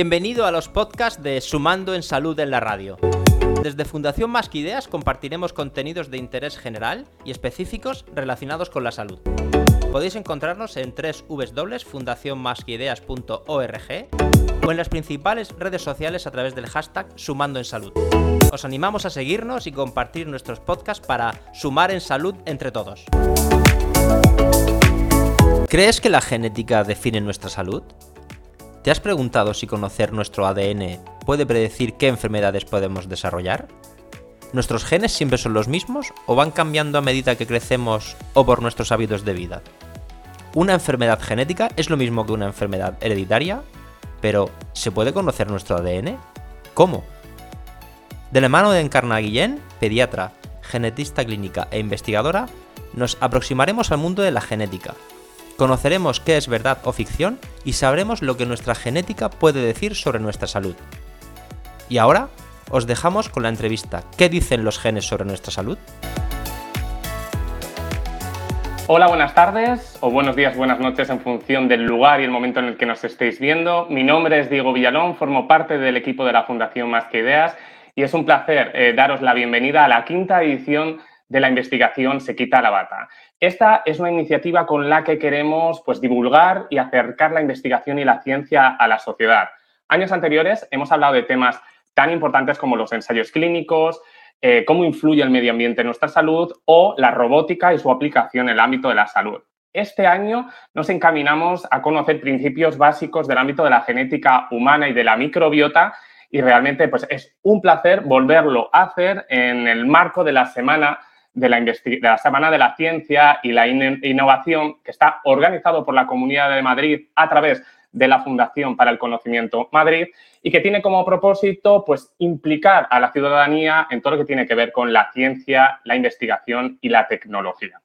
Bienvenido a los podcasts de Sumando en Salud en la Radio. Desde Fundación Más que Ideas compartiremos contenidos de interés general y específicos relacionados con la salud. Podéis encontrarnos en www.fundacionmasqueideas.org o en las principales redes sociales a través del hashtag Sumando en Salud. Os animamos a seguirnos y compartir nuestros podcasts para sumar en salud entre todos. ¿Crees que la genética define nuestra salud? ¿Te has preguntado si conocer nuestro ADN puede predecir qué enfermedades podemos desarrollar? ¿Nuestros genes siempre son los mismos o van cambiando a medida que crecemos o por nuestros hábitos de vida? ¿Una enfermedad genética es lo mismo que una enfermedad hereditaria? Pero, ¿se puede conocer nuestro ADN? ¿Cómo? De la mano de Encarna Guillén, pediatra, genetista clínica e investigadora, nos aproximaremos al mundo de la genética, Conoceremos qué es verdad o ficción y sabremos lo que nuestra genética puede decir sobre nuestra salud. Y ahora os dejamos con la entrevista ¿Qué dicen los genes sobre nuestra salud? Hola, buenas tardes o buenos días, buenas noches en función del lugar y el momento en el que nos estéis viendo. Mi nombre es Diego Villalón, formo parte del equipo de la Fundación Más que Ideas y es un placer eh, daros la bienvenida a la quinta edición de la investigación Se quita la bata. Esta es una iniciativa con la que queremos pues, divulgar y acercar la investigación y la ciencia a la sociedad. Años anteriores hemos hablado de temas tan importantes como los ensayos clínicos, eh, cómo influye el medio ambiente en nuestra salud o la robótica y su aplicación en el ámbito de la salud. Este año nos encaminamos a conocer principios básicos del ámbito de la genética humana y de la microbiota y realmente pues, es un placer volverlo a hacer en el marco de la semana de la, Semana de la Ciencia y la Innovación, que está organizado por la Comunidad de Madrid a través de la Fundación para el Conocimiento Madrid y que tiene como propósito pues, implicar a la ciudadanía en todo lo que tiene que ver con la ciencia, la investigación y la tecnología.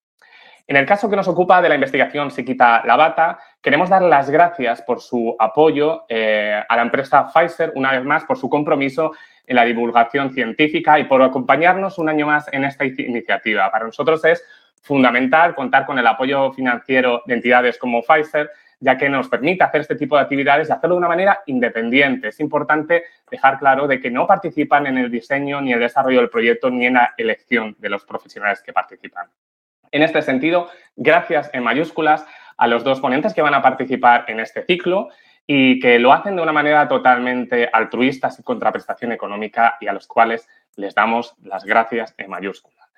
En el caso que nos ocupa de la investigación Se quita la bata, queremos dar las gracias por su apoyo eh, a la empresa Pfizer, una vez más, por su compromiso en la divulgación científica y por acompañarnos un año más en esta iniciativa. Para nosotros es fundamental contar con el apoyo financiero de entidades como Pfizer, ya que nos permite hacer este tipo de actividades y hacerlo de una manera independiente. Es importante dejar claro de que no participan en el diseño ni el desarrollo del proyecto ni en la elección de los profesionales que participan. En este sentido, gracias en mayúsculas a los dos ponentes que van a participar en este ciclo y que lo hacen de una manera totalmente altruista, sin contraprestación económica y a los cuales les damos las gracias en mayúscula.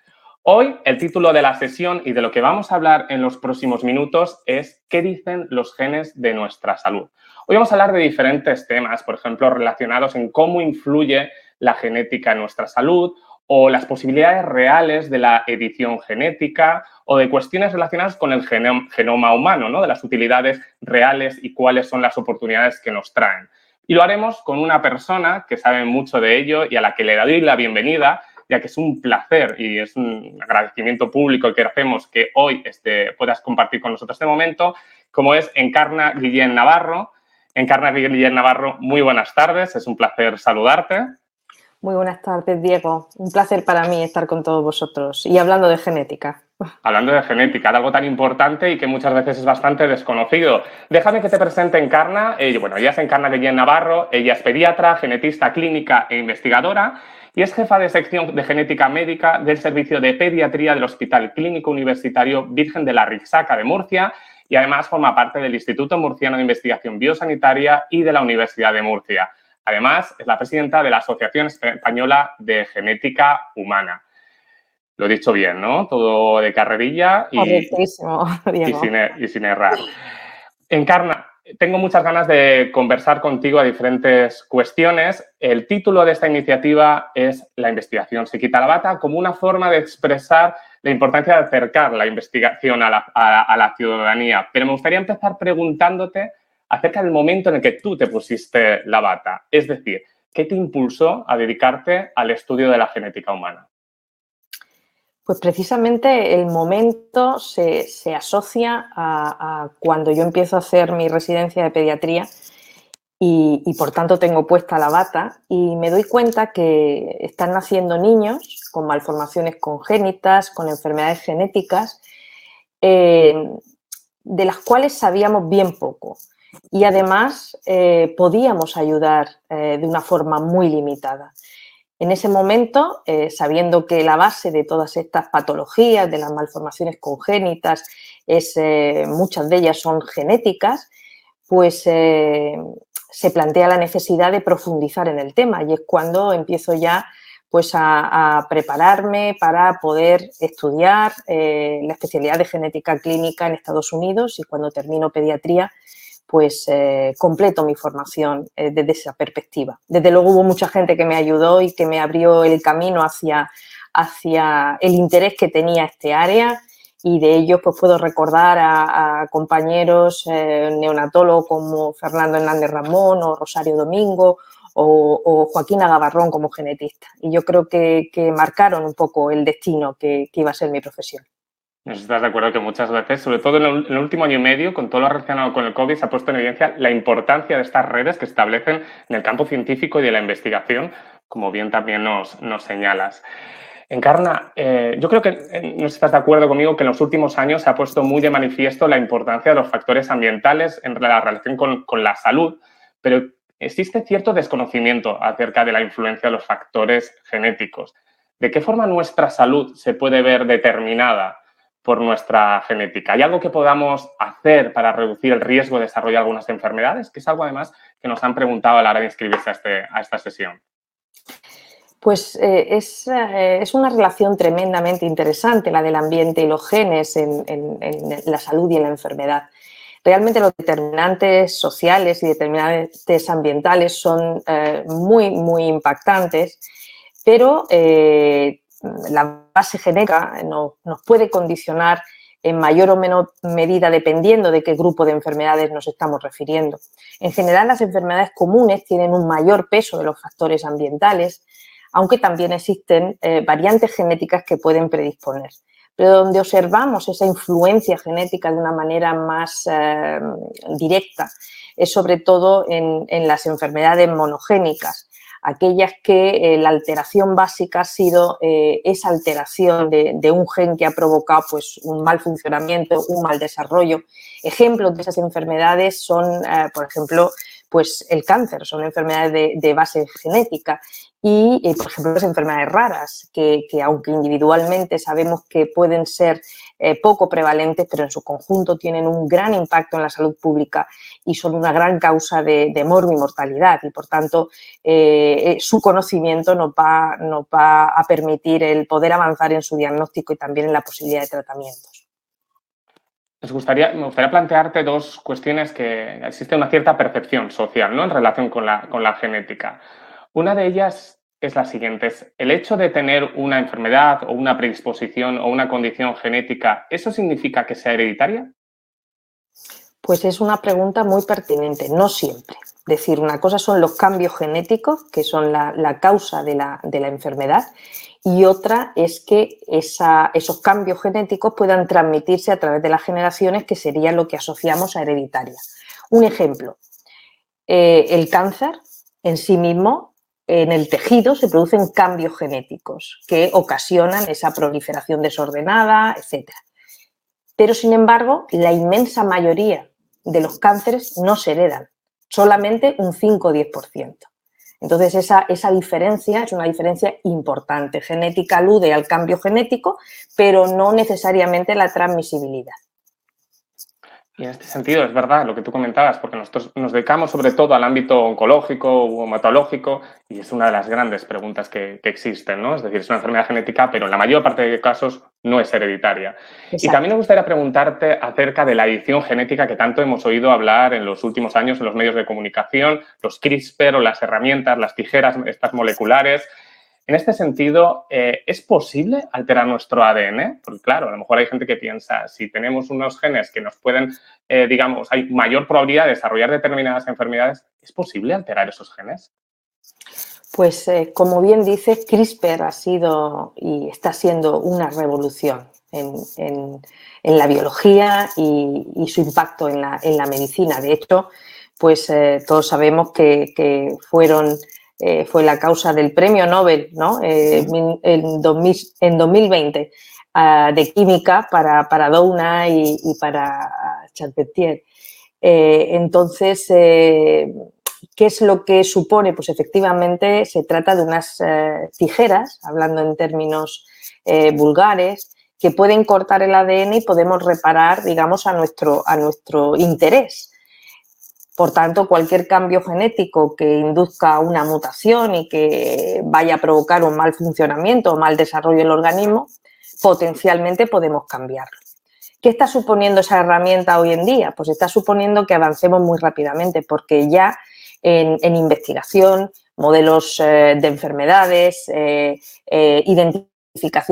Hoy el título de la sesión y de lo que vamos a hablar en los próximos minutos es ¿qué dicen los genes de nuestra salud? Hoy vamos a hablar de diferentes temas, por ejemplo, relacionados en cómo influye la genética en nuestra salud o las posibilidades reales de la edición genética o de cuestiones relacionadas con el genoma humano, ¿no? de las utilidades reales y cuáles son las oportunidades que nos traen. Y lo haremos con una persona que sabe mucho de ello y a la que le doy la bienvenida, ya que es un placer y es un agradecimiento público que hacemos que hoy este, puedas compartir con nosotros este momento, como es Encarna Guillén Navarro. Encarna Guillén Navarro, muy buenas tardes, es un placer saludarte. Muy buenas tardes, Diego. Un placer para mí estar con todos vosotros y hablando de genética. Hablando de genética, de algo tan importante y que muchas veces es bastante desconocido. Déjame que te presente Encarna. Eh, bueno, ella es Encarna Guillén Navarro, ella es pediatra, genetista clínica e investigadora y es jefa de sección de genética médica del Servicio de Pediatría del Hospital Clínico Universitario Virgen de la Rixaca de Murcia y además forma parte del Instituto Murciano de Investigación Biosanitaria y de la Universidad de Murcia. Además, es la presidenta de la Asociación Española de Genética Humana. Lo he dicho bien, ¿no? Todo de carrerilla y, y, sin, errar. Encarna, tengo muchas ganas de conversar contigo a diferentes cuestiones. El título de esta iniciativa es La investigación se quita la bata como una forma de expresar la importancia de acercar la investigación a la ciudadanía. Pero me gustaría empezar preguntándote acerca del momento en el que tú te pusiste la bata. Es decir, ¿qué te impulsó a dedicarte al estudio de la genética humana? Pues precisamente el momento se, asocia a, cuando yo empiezo a hacer mi residencia de pediatría y, y, por tanto tengo puesta la bata y me doy cuenta que están naciendo niños con malformaciones congénitas, con enfermedades genéticas, eh, de las cuales sabíamos bien poco. Y además eh, podíamos ayudar de una forma muy limitada. En ese momento, sabiendo que la base de todas estas patologías, de las malformaciones congénitas, es, muchas de ellas son genéticas, pues se plantea la necesidad de profundizar en el tema y es cuando empiezo ya pues a, prepararme para poder estudiar eh, la especialidad de genética clínica en Estados Unidos y cuando termino pediatría pues eh, completo mi formación eh, desde esa perspectiva. Desde luego hubo mucha gente que me ayudó y que me abrió el camino hacia, hacia el interés que tenía este área y de ellos pues puedo recordar a, compañeros neonatólogos como Fernando Hernández Ramón o Rosario Domingo o, Joaquina Gavarrón como genetista. Y yo creo que, marcaron un poco el destino que, iba a ser mi profesión. ¿Estás de acuerdo que muchas veces, sobre todo en el, último año y medio, con todo lo relacionado con el COVID, se ha puesto en evidencia la importancia de estas redes que establecen en el campo científico y de la investigación, como bien también nos, nos señalas. Encarna, eh, yo creo que eh, no estás de acuerdo conmigo que en los últimos años se ha puesto muy de manifiesto la importancia de los factores ambientales en la relación con, con la salud, pero existe cierto desconocimiento acerca de la influencia de los factores genéticos. ¿De qué forma nuestra salud se puede ver determinada por nuestra genética? ¿Hay algo que podamos hacer para reducir el riesgo de desarrollar algunas enfermedades? Que es algo además que nos han preguntado a la hora de inscribirse a, este, esta sesión. Pues eh, eh, es, una relación tremendamente interesante la del ambiente y los genes en la salud y en la enfermedad. Realmente los determinantes sociales y determinantes ambientales son eh, muy, muy impactantes, pero la base genética nos puede condicionar en mayor o menor medida dependiendo de qué grupo de enfermedades nos estamos refiriendo. En general, las enfermedades comunes tienen un mayor peso de los factores ambientales, aunque también existen eh, variantes genéticas que pueden predisponer pero donde observamos esa influencia genética de una manera más eh, directa es sobre todo en, las enfermedades monogénicas, aquellas que eh, la alteración básica ha sido eh, esa alteración de, un gen que ha provocado pues, un mal funcionamiento, un mal desarrollo. Ejemplos de esas enfermedades son, por ejemplo, pues el cáncer, son enfermedades de base genética y, eh, por ejemplo, las enfermedades raras, que, aunque individualmente sabemos que pueden ser eh, poco prevalentes, pero en su conjunto tienen un gran impacto en la salud pública y son una gran causa de, de morbo y mortalidad. Y, por tanto, eh, su conocimiento nos va, nos va a permitir el poder avanzar en su diagnóstico y también en la posibilidad de tratamientos. gustaría, me gustaría plantearte dos cuestiones que existe una cierta percepción social ¿no? en relación con la, con la genética. Una de ellas es la siguiente. el hecho de tener una enfermedad o una predisposición o una condición genética, ¿eso significa que sea hereditaria? Pues es una pregunta muy pertinente, no siempre. Es decir, una cosa son los cambios genéticos, que son la, causa de la, enfermedad, y otra es que esos cambios genéticos puedan transmitirse a través de las generaciones, que sería lo que asociamos a hereditaria. Un ejemplo, eh, el cáncer en sí mismo en el tejido se producen cambios genéticos que ocasionan esa proliferación desordenada, etc. Pero, sin embargo, la inmensa mayoría de los cánceres no se heredan, solamente un 5 o 10%. Entonces, esa, esa diferencia es una diferencia importante. Genética alude al cambio genético, pero no necesariamente la transmisibilidad. Y en este sentido, es verdad lo que tú comentabas, porque nosotros nos dedicamos sobre todo al ámbito oncológico o hematológico y es una de las grandes preguntas que, existen, ¿no? Es decir, es una enfermedad genética, pero en la mayor parte de casos no es hereditaria. Y también me gustaría preguntarte acerca de la edición genética que tanto hemos oído hablar en los últimos años en los medios de comunicación, los CRISPR o las herramientas, las tijeras, estas moleculares. En este sentido, eh, ¿es posible alterar nuestro ADN? Porque claro, a lo mejor hay gente que piensa, si tenemos unos genes que nos pueden, eh, digamos, hay mayor probabilidad de desarrollar determinadas enfermedades, ¿es posible alterar esos genes? Pues eh, como bien dices, CRISPR ha sido y está siendo una revolución en, la biología y, su impacto en la, medicina. De hecho, pues todos sabemos que fueron eh, fue la causa del premio Nobel ¿no? Eh, en, 2020 ah, de química para, para Douna y, para Charpentier. entonces, ¿qué es lo que supone? Pues efectivamente se trata de unas tijeras, hablando en términos vulgares, que pueden cortar el ADN y podemos reparar, digamos, a nuestro, a nuestro interés. Por tanto, cualquier cambio genético que induzca una mutación y que vaya a provocar un mal funcionamiento o mal desarrollo del organismo, potencialmente podemos cambiarlo. ¿Qué está suponiendo esa herramienta hoy en día? Pues está suponiendo que avancemos muy rápidamente porque ya en, investigación, modelos eh, de enfermedades, eh, eh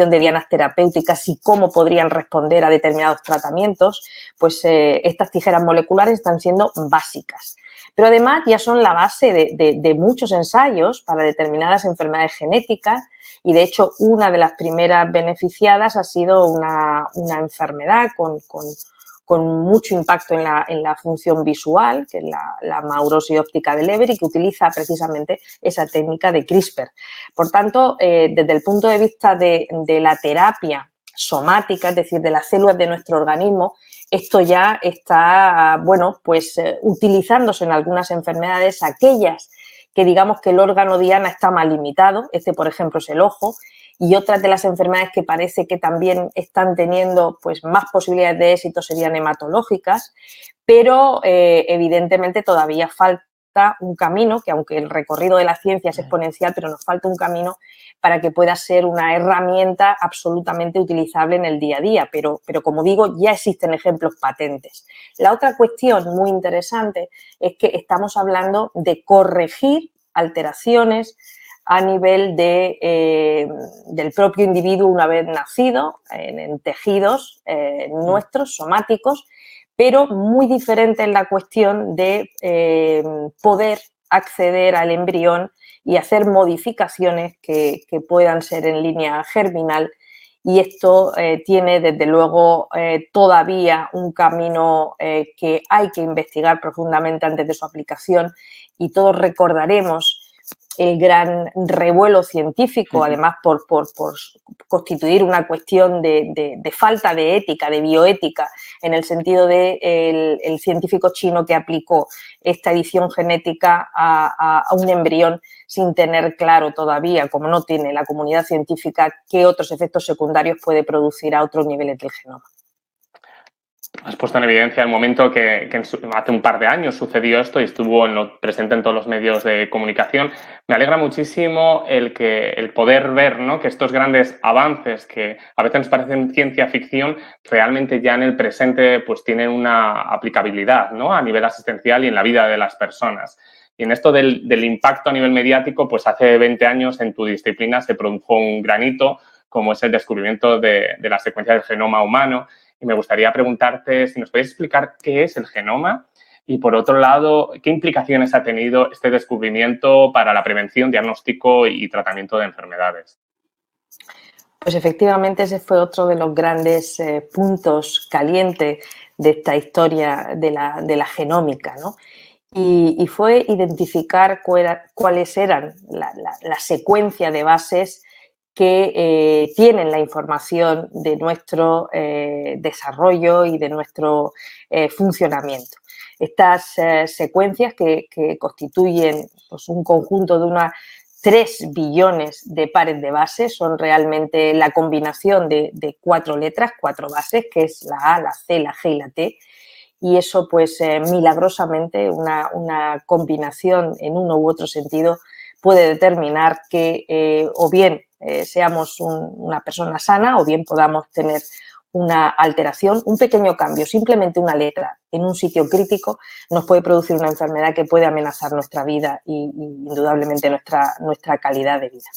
de dianas terapéuticas y cómo podrían responder a determinados tratamientos, pues eh, estas tijeras moleculares están siendo básicas. Pero además ya son la base de, muchos ensayos para determinadas enfermedades genéticas y de hecho una de las primeras beneficiadas ha sido una, enfermedad con con mucho impacto en la, función visual, que es la, la, maurosis óptica de Leber y que utiliza precisamente esa técnica de CRISPR. Por tanto, eh, desde el punto de vista de, la terapia somática, es decir, de las células de nuestro organismo, esto ya está, bueno, pues eh, utilizándose en algunas enfermedades, aquellas que digamos que el órgano diana está más limitado, este por ejemplo es el ojo, y otras de las enfermedades que parece que también están teniendo pues, más posibilidades de éxito serían hematológicas, pero eh, evidentemente todavía falta un camino, que aunque el recorrido de la ciencia es exponencial, pero nos falta un camino para que pueda ser una herramienta absolutamente utilizable en el día a día. Pero, pero como digo, ya existen ejemplos patentes. La otra cuestión muy interesante es que estamos hablando de corregir alteraciones a nivel de, eh, del propio individuo una vez nacido, en, tejidos eh, nuestros, somáticos, pero muy diferente en la cuestión de eh, poder acceder al embrión y hacer modificaciones que, puedan ser en línea germinal. Y esto tiene, desde luego, todavía un camino que hay que investigar profundamente antes de su aplicación. Y todos recordaremos el gran revuelo científico, además por, por, constituir una cuestión de, falta de ética, de bioética, en el sentido de el, científico chino que aplicó esta edición genética a, a, un embrión sin tener claro todavía, como no tiene la comunidad científica, qué otros efectos secundarios puede producir a otros niveles del genoma. Has puesto en evidencia el momento que, hace un par de años sucedió esto y estuvo presente en todos los medios de comunicación. Me alegra muchísimo el, que, el poder ver ¿no? que estos grandes avances que a veces nos parecen ciencia ficción, realmente ya en el presente pues tienen una aplicabilidad ¿no? a nivel asistencial y en la vida de las personas. Y en esto del, impacto a nivel mediático, pues hace 20 años en tu disciplina se produjo un granito como es el descubrimiento de, de la secuencia del genoma humano y me gustaría preguntarte si nos puedes explicar qué es el genoma y, por otro lado, qué implicaciones ha tenido este descubrimiento para la prevención, diagnóstico y tratamiento de enfermedades. Pues efectivamente ese fue otro de los grandes eh, puntos calientes de esta historia de la, genómica, ¿no? Y, fue identificar cuáles eran la, la, secuencia de bases que eh, tienen la información de nuestro eh, desarrollo y de nuestro eh, funcionamiento. Estas secuencias que, constituyen pues, un conjunto de unas 3 billones de pares de bases son realmente la combinación de, cuatro letras, cuatro bases, que es la A, la C, la G y la T. Y eso, pues, milagrosamente, una, una combinación en uno u otro sentido puede determinar que o bien eh, seamos una persona sana o bien podamos tener una alteración, un pequeño cambio, simplemente una letra en un sitio crítico nos puede producir una enfermedad que puede amenazar nuestra vida y, indudablemente nuestra, nuestra calidad de vida.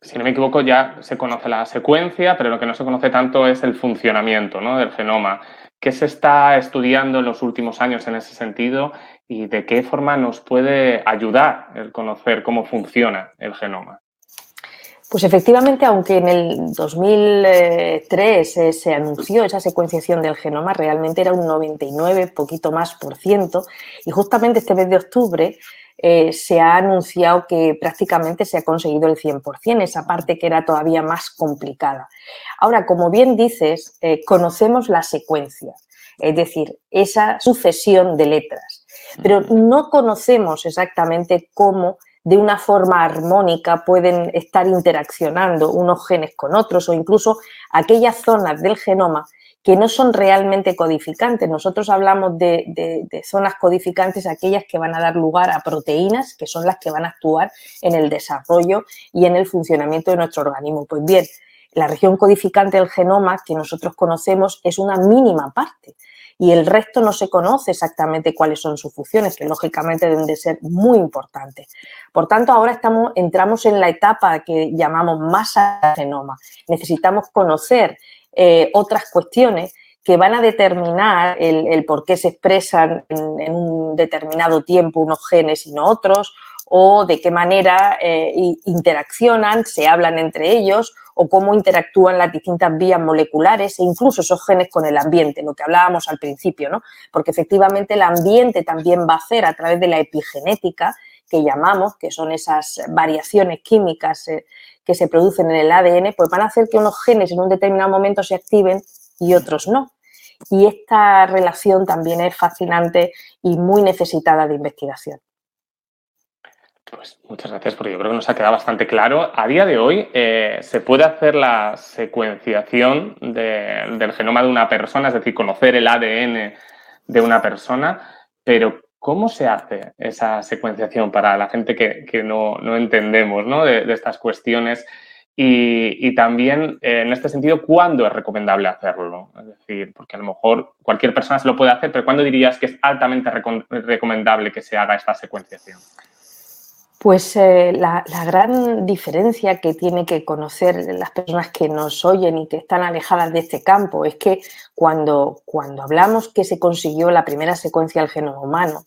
Si no me equivoco, ya se conoce la secuencia, pero lo que no se conoce tanto es el funcionamiento del genoma. ¿Qué se está estudiando en los últimos años en ese sentido y de qué forma nos puede ayudar el conocer cómo funciona el genoma? Pues efectivamente, aunque en el 2003 eh, se anunció esa secuenciación del genoma, realmente era un 99, poquito más por ciento, y justamente este mes de octubre eh, se ha anunciado que prácticamente se ha conseguido el 100%, esa parte que era todavía más complicada. Ahora, como bien dices, eh, conocemos la secuencia. es decir, esa sucesión de letras. Pero no conocemos exactamente cómo de una forma armónica pueden estar interaccionando unos genes con otros o incluso aquellas zonas del genoma que no son realmente codificantes. Nosotros hablamos de, zonas codificantes, aquellas que van a dar lugar a proteínas, que son las que van a actuar en el desarrollo y en el funcionamiento de nuestro organismo. Pues bien, la región codificante del genoma que nosotros conocemos es una mínima parte y el resto no se conoce exactamente cuáles son sus funciones, que lógicamente deben de ser muy importantes. Por tanto, ahora entramos en la etapa que llamamos masa genoma. Necesitamos conocer eh, otras cuestiones que van a determinar el, por qué se expresan en, un determinado tiempo unos genes y no otros, o de qué manera eh, interaccionan, se hablan entre ellos, o cómo interactúan las distintas vías moleculares e incluso esos genes con el ambiente, lo que hablábamos al principio, ¿no? Porque efectivamente el ambiente también va a hacer a través de la epigenética, que llamamos, que son esas variaciones químicas eh, que se producen en el ADN, pues van a hacer que unos genes en un determinado momento se activen y otros no. Y esta relación también es fascinante y muy necesitada de investigación. Pues muchas gracias, porque yo creo que nos ha quedado bastante claro. A día de hoy eh, se puede hacer la secuenciación del genoma de una persona, es decir, conocer el ADN de una persona, pero ¿cómo se hace esa secuenciación para la gente que, no, entendemos De, estas cuestiones? Y, también, eh, en este sentido, ¿cuándo es recomendable hacerlo? Es decir, porque a lo mejor cualquier persona se lo puede hacer, pero ¿cuándo dirías que es altamente recomendable que se haga esta secuenciación? Pues eh, la, gran diferencia que tiene que conocer las personas que nos oyen y que están alejadas de este campo es que cuando, cuando hablamos que se consiguió la primera secuencia del genoma humano,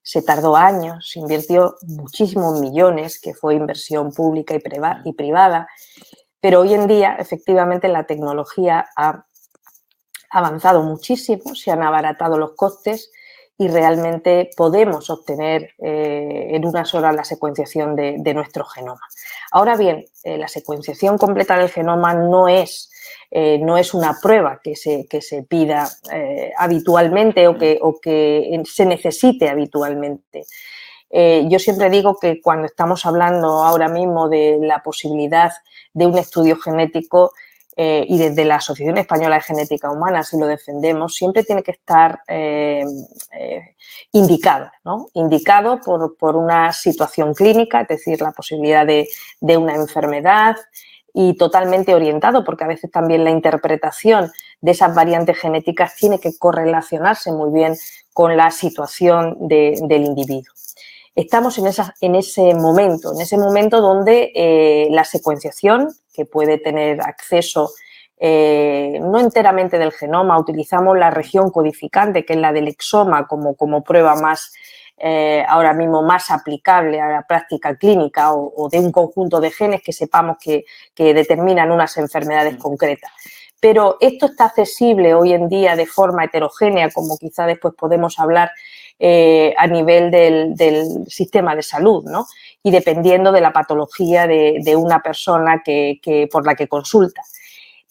se tardó años, se invirtió muchísimos millones, que fue inversión pública y, y privada, pero hoy en día efectivamente la tecnología ha avanzado muchísimo, se han abaratado los costes y realmente podemos obtener eh, en unas horas la secuenciación de, nuestro genoma. Ahora bien, eh, la secuenciación completa del genoma no es, eh, no es una prueba que se, que se pida habitualmente o que, o que, se necesite habitualmente. yo siempre digo que cuando estamos hablando ahora mismo de la posibilidad de un estudio genético, eh, y desde la Asociación Española de Genética Humana, si lo defendemos, siempre tiene que estar eh, eh, indicado, ¿no? indicado por, una situación clínica, es decir, la posibilidad de, una enfermedad y totalmente orientado, porque a veces también la interpretación de esas variantes genéticas tiene que correlacionarse muy bien con la situación del individuo estamos en, en, ese momento, en ese momento donde la secuenciación que puede tener acceso eh, no enteramente del genoma, utilizamos la región codificante, que es la del exoma, como, como prueba más eh, ahora mismo más aplicable a la práctica clínica o, de un conjunto de genes que sepamos que, determinan unas enfermedades mm. concretas. Pero esto está accesible hoy en día de forma heterogénea, como quizá después podemos hablar eh, a nivel del, sistema de salud, ¿no? Y dependiendo de la patología de, una persona que, por la que consulta.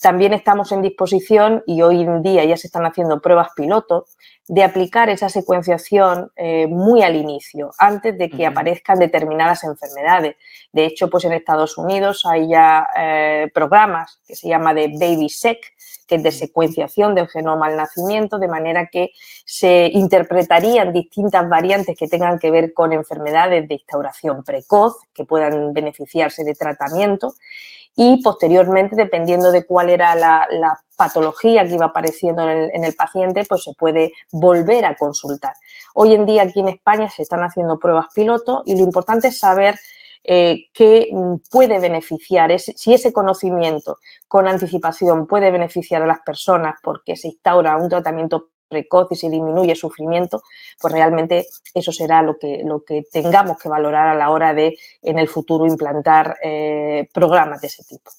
También estamos en disposición, y hoy en día ya se están haciendo pruebas piloto, de aplicar esa secuenciación eh, muy al inicio, antes de que aparezcan determinadas enfermedades. De hecho, pues en Estados Unidos hay ya eh, programas que se llama de BabySec, que es de secuenciación del genoma al nacimiento, de manera que se interpretarían distintas variantes que tengan que ver con enfermedades de instauración precoz, que puedan beneficiarse de tratamiento y posteriormente, dependiendo de cuál era la, patología que iba apareciendo en el, paciente, pues se puede volver a consultar. Hoy en día aquí en España se están haciendo pruebas piloto y lo importante es saber eh, qué puede beneficiar, si ese conocimiento con anticipación puede beneficiar a las personas porque se instaura un tratamiento precoz y se disminuye el sufrimiento, pues realmente eso será lo que, lo que tengamos que valorar a la hora de en el futuro implantar eh, programas de ese tipo.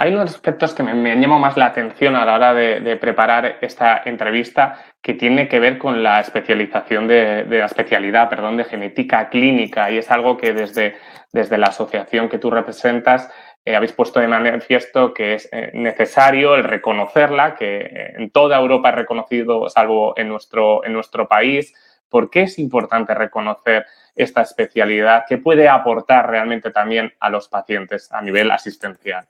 Hay unos aspectos que me, me llaman más la atención a la hora de, preparar esta entrevista que tiene que ver con la especialización de, la especialidad, perdón, de genética clínica y es algo que desde, desde la asociación que tú representas eh, habéis puesto de manifiesto que es eh, necesario el reconocerla, que eh, en toda Europa es reconocido, salvo en nuestro, en nuestro país. ¿Por qué es importante reconocer esta especialidad? ¿Qué puede aportar realmente también a los pacientes a nivel asistencial?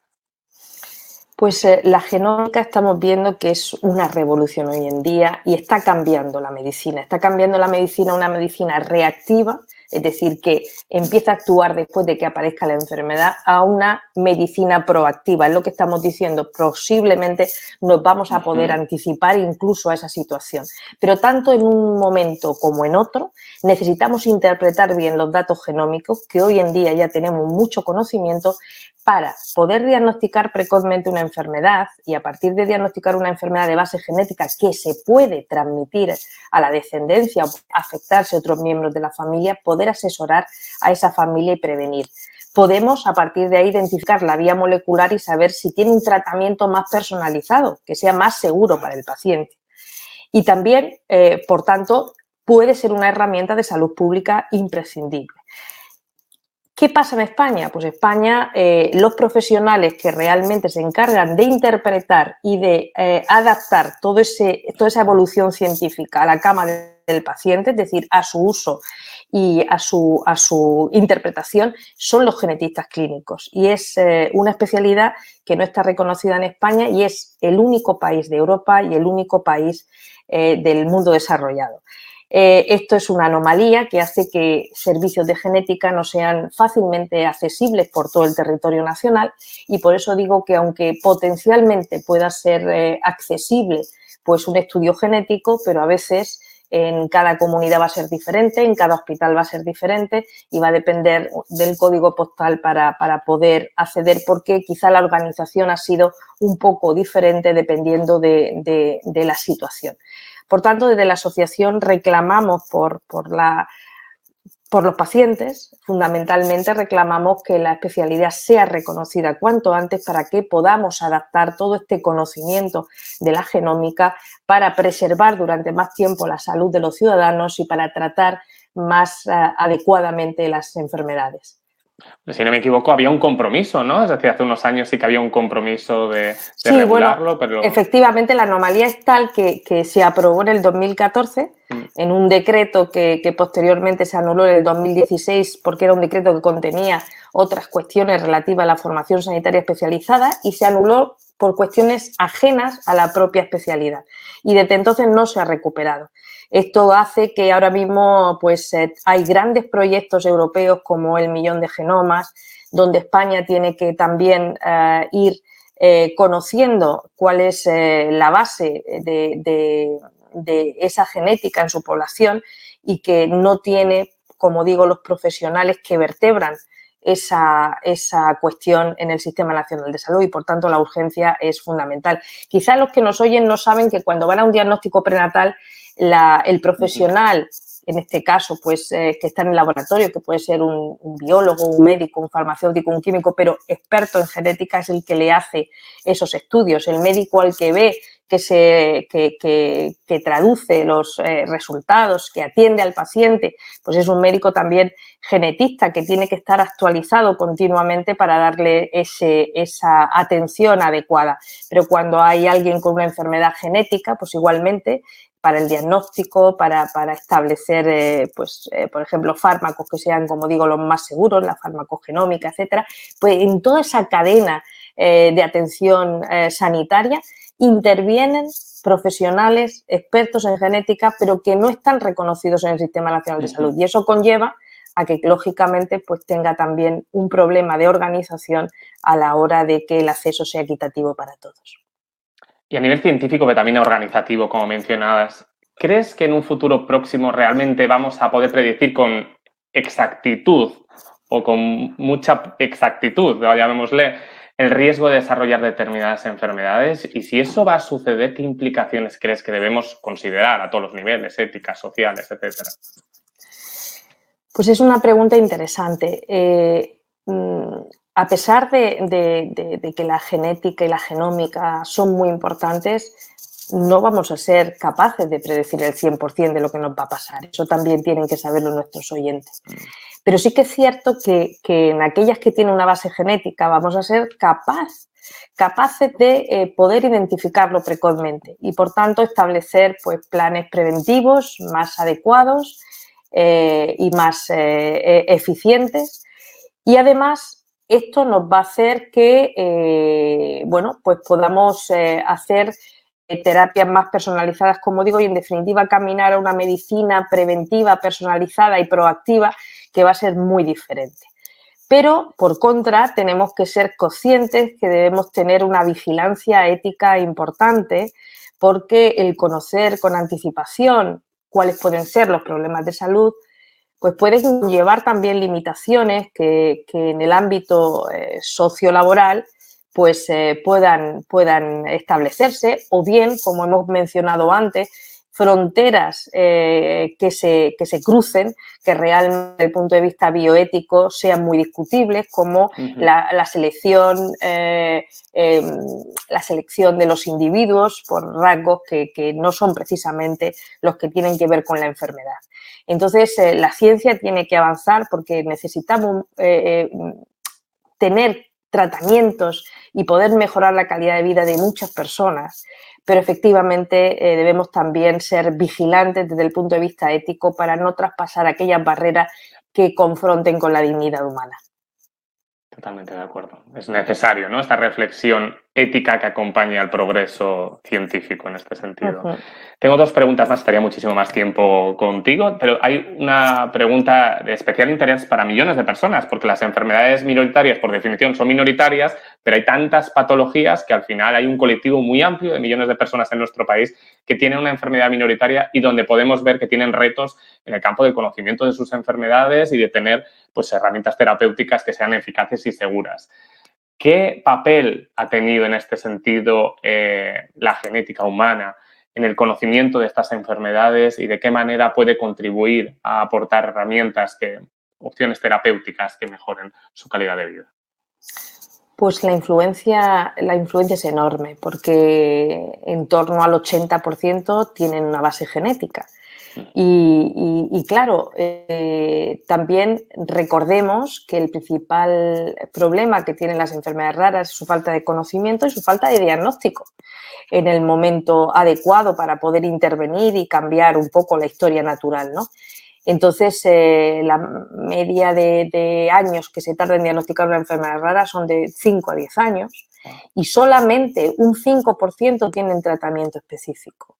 Pues la genómica estamos viendo que es una revolución hoy en día y está cambiando la medicina. Está cambiando la medicina una medicina reactiva es decir, que empieza a actuar después de que aparezca la enfermedad a una medicina proactiva. Es lo que estamos diciendo, posiblemente nos vamos a poder anticipar incluso a esa situación. Pero tanto en un momento como en otro, necesitamos interpretar bien los datos genómicos, que hoy en día ya tenemos mucho conocimiento, para poder diagnosticar precozmente una enfermedad y a partir de diagnosticar una enfermedad de base genética que se puede transmitir a la descendencia o afectarse a otros miembros de la familia, poder asesorar a esa familia y prevenir. Podemos a partir de ahí identificar la vía molecular y saber si tiene un tratamiento más personalizado, que sea más seguro para el paciente. Y también, eh, por tanto, puede ser una herramienta de salud pública imprescindible. ¿Qué pasa en España? Pues España, eh, los profesionales que realmente se encargan de interpretar y de eh, adaptar todo ese, toda esa evolución científica a la cama del paciente, es decir, a su uso y a su, interpretación, son los genetistas clínicos. Y es eh, una especialidad que no está reconocida en España y es el único país de Europa y el único país del mundo desarrollado. Eh, esto es una anomalía que hace que servicios de genética no sean fácilmente accesibles por todo el territorio nacional y por eso digo que aunque potencialmente pueda ser eh, accesible pues un estudio genético, pero a veces en cada comunidad va a ser diferente, en cada hospital va a ser diferente y va a depender del código postal para, poder acceder porque quizá la organización ha sido un poco diferente dependiendo de la situación. Por tanto, desde la asociación reclamamos por, la, por los pacientes, fundamentalmente reclamamos que la especialidad sea reconocida cuanto antes para que podamos adaptar todo este conocimiento de la genómica para preservar durante más tiempo la salud de los ciudadanos y para tratar más eh, adecuadamente las enfermedades. Si no me equivoco, había un compromiso, ¿no? Es decir, hace unos años sí que había un compromiso de, regularlo, pero... Efectivamente, la anomalía es tal que, se aprobó en el 2014 mm. en un decreto que, posteriormente se anuló en el 2016 porque era un decreto que contenía otras cuestiones relativas a la formación sanitaria especializada y se anuló por cuestiones ajenas a la propia especialidad. Y desde entonces no se ha recuperado. Esto hace que ahora mismo pues, eh, hay grandes proyectos europeos como el Millón de Genomas, donde España tiene que también eh, ir eh, conociendo cuál es la base de, esa genética en su población y que no tiene, como digo, los profesionales que vertebran esa, esa, cuestión en el Sistema Nacional de Salud y, por tanto, la urgencia es fundamental. Quizá los que nos oyen no saben que cuando van a un diagnóstico prenatal el profesional, en este caso, pues eh, que está en el laboratorio, que puede ser un, biólogo, un médico, un farmacéutico, un químico, pero experto en genética es el que le hace esos estudios. El médico al que ve que, se, que, traduce los eh, resultados, que atiende al paciente, pues es un médico también genetista que tiene que estar actualizado continuamente para darle ese, esa atención adecuada. Pero cuando hay alguien con una enfermedad genética, pues igualmente para el diagnóstico, para, establecer, eh, pues, eh, por ejemplo, fármacos que sean, como digo, los más seguros, la farmacogenómica, etcétera, pues en toda esa cadena eh, de atención sanitaria intervienen profesionales, expertos en genética, pero que no están reconocidos en el Sistema Nacional de Salud. Y eso conlleva a que, lógicamente, pues tenga también un problema de organización a la hora de que el acceso sea equitativo para todos. Y a nivel científico, pero también organizativo, como mencionabas, ¿crees que en un futuro próximo realmente vamos a poder predecir con exactitud o con mucha exactitud, llamémosle, el riesgo de desarrollar determinadas enfermedades? Y si eso va a suceder, ¿qué implicaciones crees que debemos considerar a todos los niveles, éticas, sociales, etcétera? Pues es una pregunta interesante. Eh, mm, a pesar de, que la genética y la genómica son muy importantes, no vamos a ser capaces de predecir el 100% de lo que nos va a pasar. Eso también tienen que saberlo nuestros oyentes. Pero sí que es cierto que, en aquellas que tienen una base genética vamos a ser capaz, capaces de eh, poder identificarlo precozmente y, por tanto, establecer pues, planes preventivos más adecuados eh, y más eh, eficientes. Y además, esto nos va a hacer que, bueno, pues podamos hacer terapias más personalizadas, como digo, y en definitiva caminar a una medicina preventiva, personalizada y proactiva que va a ser muy diferente. Pero, por contra, tenemos que ser conscientes que debemos tener una vigilancia ética importante porque el conocer con anticipación cuáles pueden ser los problemas de salud, pues puede llevar también limitaciones que, en el ámbito eh, sociolaboral pues eh, puedan, puedan establecerse o bien, como hemos mencionado antes, fronteras eh, que, se, que, se, crucen, que realmente desde el punto de vista bioético sean muy discutibles, como la, selección, eh, em, la selección de los individuos por rasgos que, que, no son precisamente los que tienen que ver con la enfermedad. Entonces, la ciencia tiene que avanzar porque necesitamos tener tratamientos y poder mejorar la calidad de vida de muchas personas, pero efectivamente eh, debemos también ser vigilantes desde el punto de vista ético para no traspasar aquellas barreras que confronten con la dignidad humana. Totalmente de acuerdo. Es necesario, ¿no? Esta reflexión ética que acompaña al progreso científico en este sentido. Tengo dos preguntas más, estaría muchísimo más tiempo contigo, pero hay una pregunta de especial interés para millones de personas, porque las enfermedades minoritarias, por definición, son minoritarias, pero hay tantas patologías que al final hay un colectivo muy amplio de millones de personas en nuestro país que tienen una enfermedad minoritaria y donde podemos ver que tienen retos en el campo del conocimiento de sus enfermedades y de tener pues, herramientas terapéuticas que sean eficaces y seguras. ¿Qué papel ha tenido en este sentido eh, la genética humana en el conocimiento de estas enfermedades y de qué manera puede contribuir a aportar herramientas, que, opciones terapéuticas que mejoren su calidad de vida? Pues la influencia, la influencia es enorme porque en torno al 80% tienen una base genética. Y, claro, eh, también recordemos que el principal problema que tienen las enfermedades raras es su falta de conocimiento y su falta de diagnóstico en el momento adecuado para poder intervenir y cambiar un poco la historia natural, ¿no? Entonces, eh, la media de, años que se tarda en diagnosticar una enfermedad rara son de 5 a 10 años y solamente un 5% tienen tratamiento específico.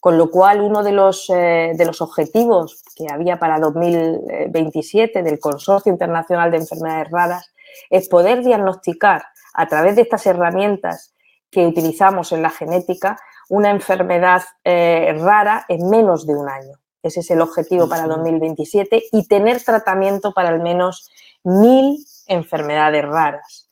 Con lo cual, uno de los, eh, de los objetivos que había para 2027 del Consorcio Internacional de Enfermedades Raras es poder diagnosticar a través de estas herramientas que utilizamos en la genética una enfermedad eh, rara en menos de un año. Ese es el objetivo para 2027 y tener tratamiento para al menos mil enfermedades raras.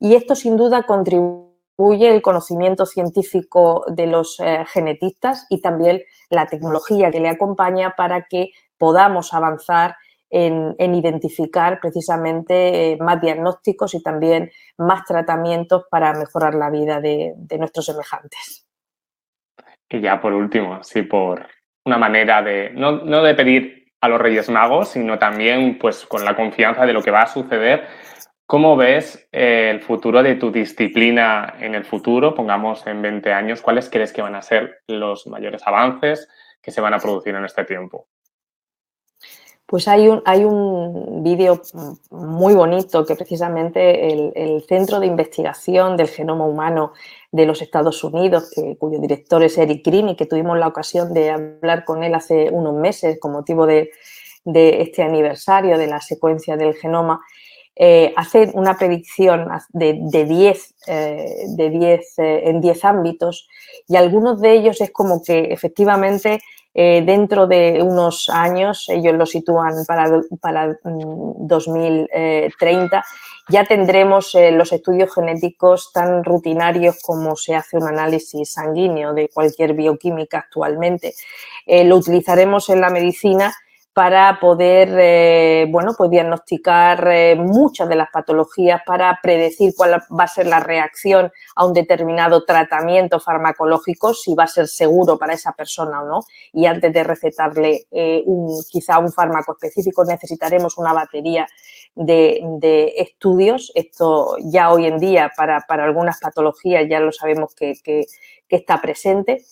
Y esto sin duda contribuye el conocimiento científico de los eh, genetistas y también la tecnología que le acompaña para que podamos avanzar en, identificar precisamente eh, más diagnósticos y también más tratamientos para mejorar la vida de, nuestros semejantes. Y ya por último, sí, por una manera de, no, de pedir a los Reyes Magos, sino también pues con la confianza de lo que va a suceder. ¿Cómo ves eh, el futuro de tu disciplina en el futuro, pongamos en 20 años? ¿Cuáles crees que van a ser los mayores avances que se van a producir en este tiempo? Pues hay un, hay un vídeo muy bonito que precisamente el, Centro de Investigación del Genoma Humano de los Estados Unidos, que, cuyo director es Eric Green y que tuvimos la ocasión de hablar con él hace unos meses con motivo de, este aniversario de la secuencia del genoma, eh, hace una predicción de 10 de 10 eh, en 10 ámbitos y algunos de ellos es como que efectivamente eh, dentro de unos años, ellos lo sitúan para, para 2030, mm, ya tendremos eh, los estudios genéticos tan rutinarios como se hace un análisis sanguíneo de cualquier bioquímica actualmente. Eh, lo utilizaremos en la medicina para poder, eh, bueno, pues diagnosticar eh, muchas de las patologías, para predecir cuál va a ser la reacción a un determinado tratamiento farmacológico, si va a ser seguro para esa persona o no. Y antes de recetarle eh, quizá un fármaco específico, necesitaremos una batería de, estudios. Esto ya hoy en día para, algunas patologías ya lo sabemos que, está presente.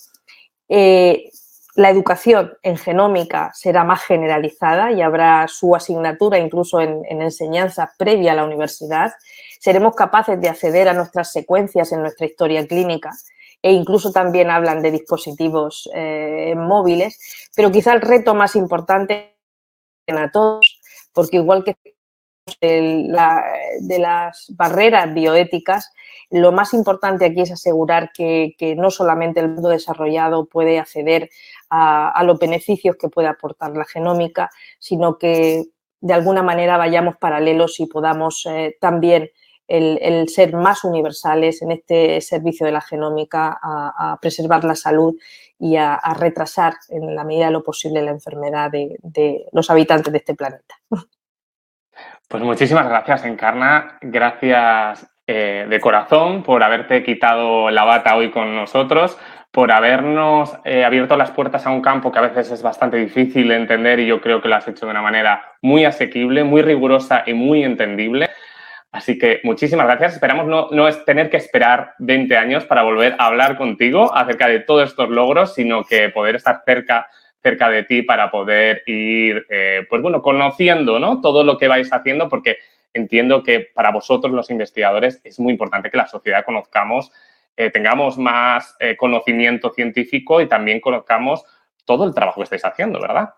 La educación en genómica será más generalizada y habrá su asignatura incluso en, enseñanza previa a la universidad. Seremos capaces de acceder a nuestras secuencias en nuestra historia clínica e incluso también hablan de dispositivos eh, móviles, pero quizá el reto más importante a todos, porque igual que de las barreras bioéticas, lo más importante aquí es asegurar que, no solamente el mundo desarrollado puede acceder a, los beneficios que puede aportar la genómica, sino que de alguna manera vayamos paralelos y podamos eh, también el, ser más universales en este servicio de la genómica a, preservar la salud y a, retrasar en la medida de lo posible la enfermedad de los habitantes de este planeta. Pues muchísimas gracias, Encarna. Gracias eh, de corazón por haberte quitado la bata hoy con nosotros, por habernos eh, abierto las puertas a un campo que a veces es bastante difícil de entender y yo creo que lo has hecho de una manera muy asequible, muy rigurosa y muy entendible. Así que muchísimas gracias. Esperamos no, no es tener que esperar 20 años para volver a hablar contigo acerca de todos estos logros, sino que poder estar cerca cerca de ti para poder ir, eh, pues bueno, conociendo ¿no? todo lo que vais haciendo, porque entiendo que para vosotros los investigadores es muy importante que la sociedad conozcamos, eh, tengamos más eh, conocimiento científico y también conozcamos todo el trabajo que estáis haciendo, ¿verdad?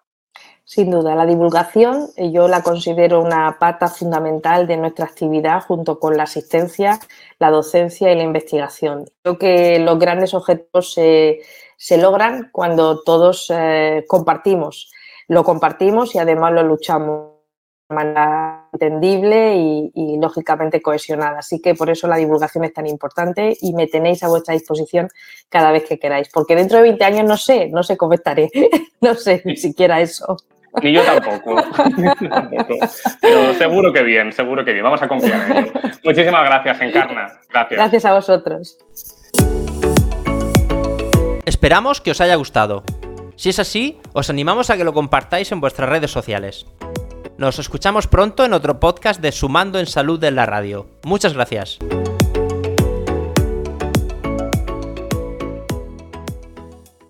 Sin duda, la divulgación yo la considero una pata fundamental de nuestra actividad junto con la asistencia, la docencia y la investigación. Creo que los grandes objetivos se se logran cuando todos eh, compartimos. Lo compartimos y además lo luchamos de manera entendible y, lógicamente cohesionada. Así que por eso la divulgación es tan importante y me tenéis a vuestra disposición cada vez que queráis. Porque dentro de 20 años no sé, no sé cómo estaré, no sé ni siquiera eso. Ni yo tampoco. Pero seguro que bien, seguro que bien. Vamos a confiar en ello. Muchísimas gracias, Encarna. Gracias. Gracias a vosotros. Esperamos que os haya gustado. Si es así, os animamos a que lo compartáis en vuestras redes sociales. Nos escuchamos pronto en otro podcast de Sumando en Salud de la Radio. Muchas gracias.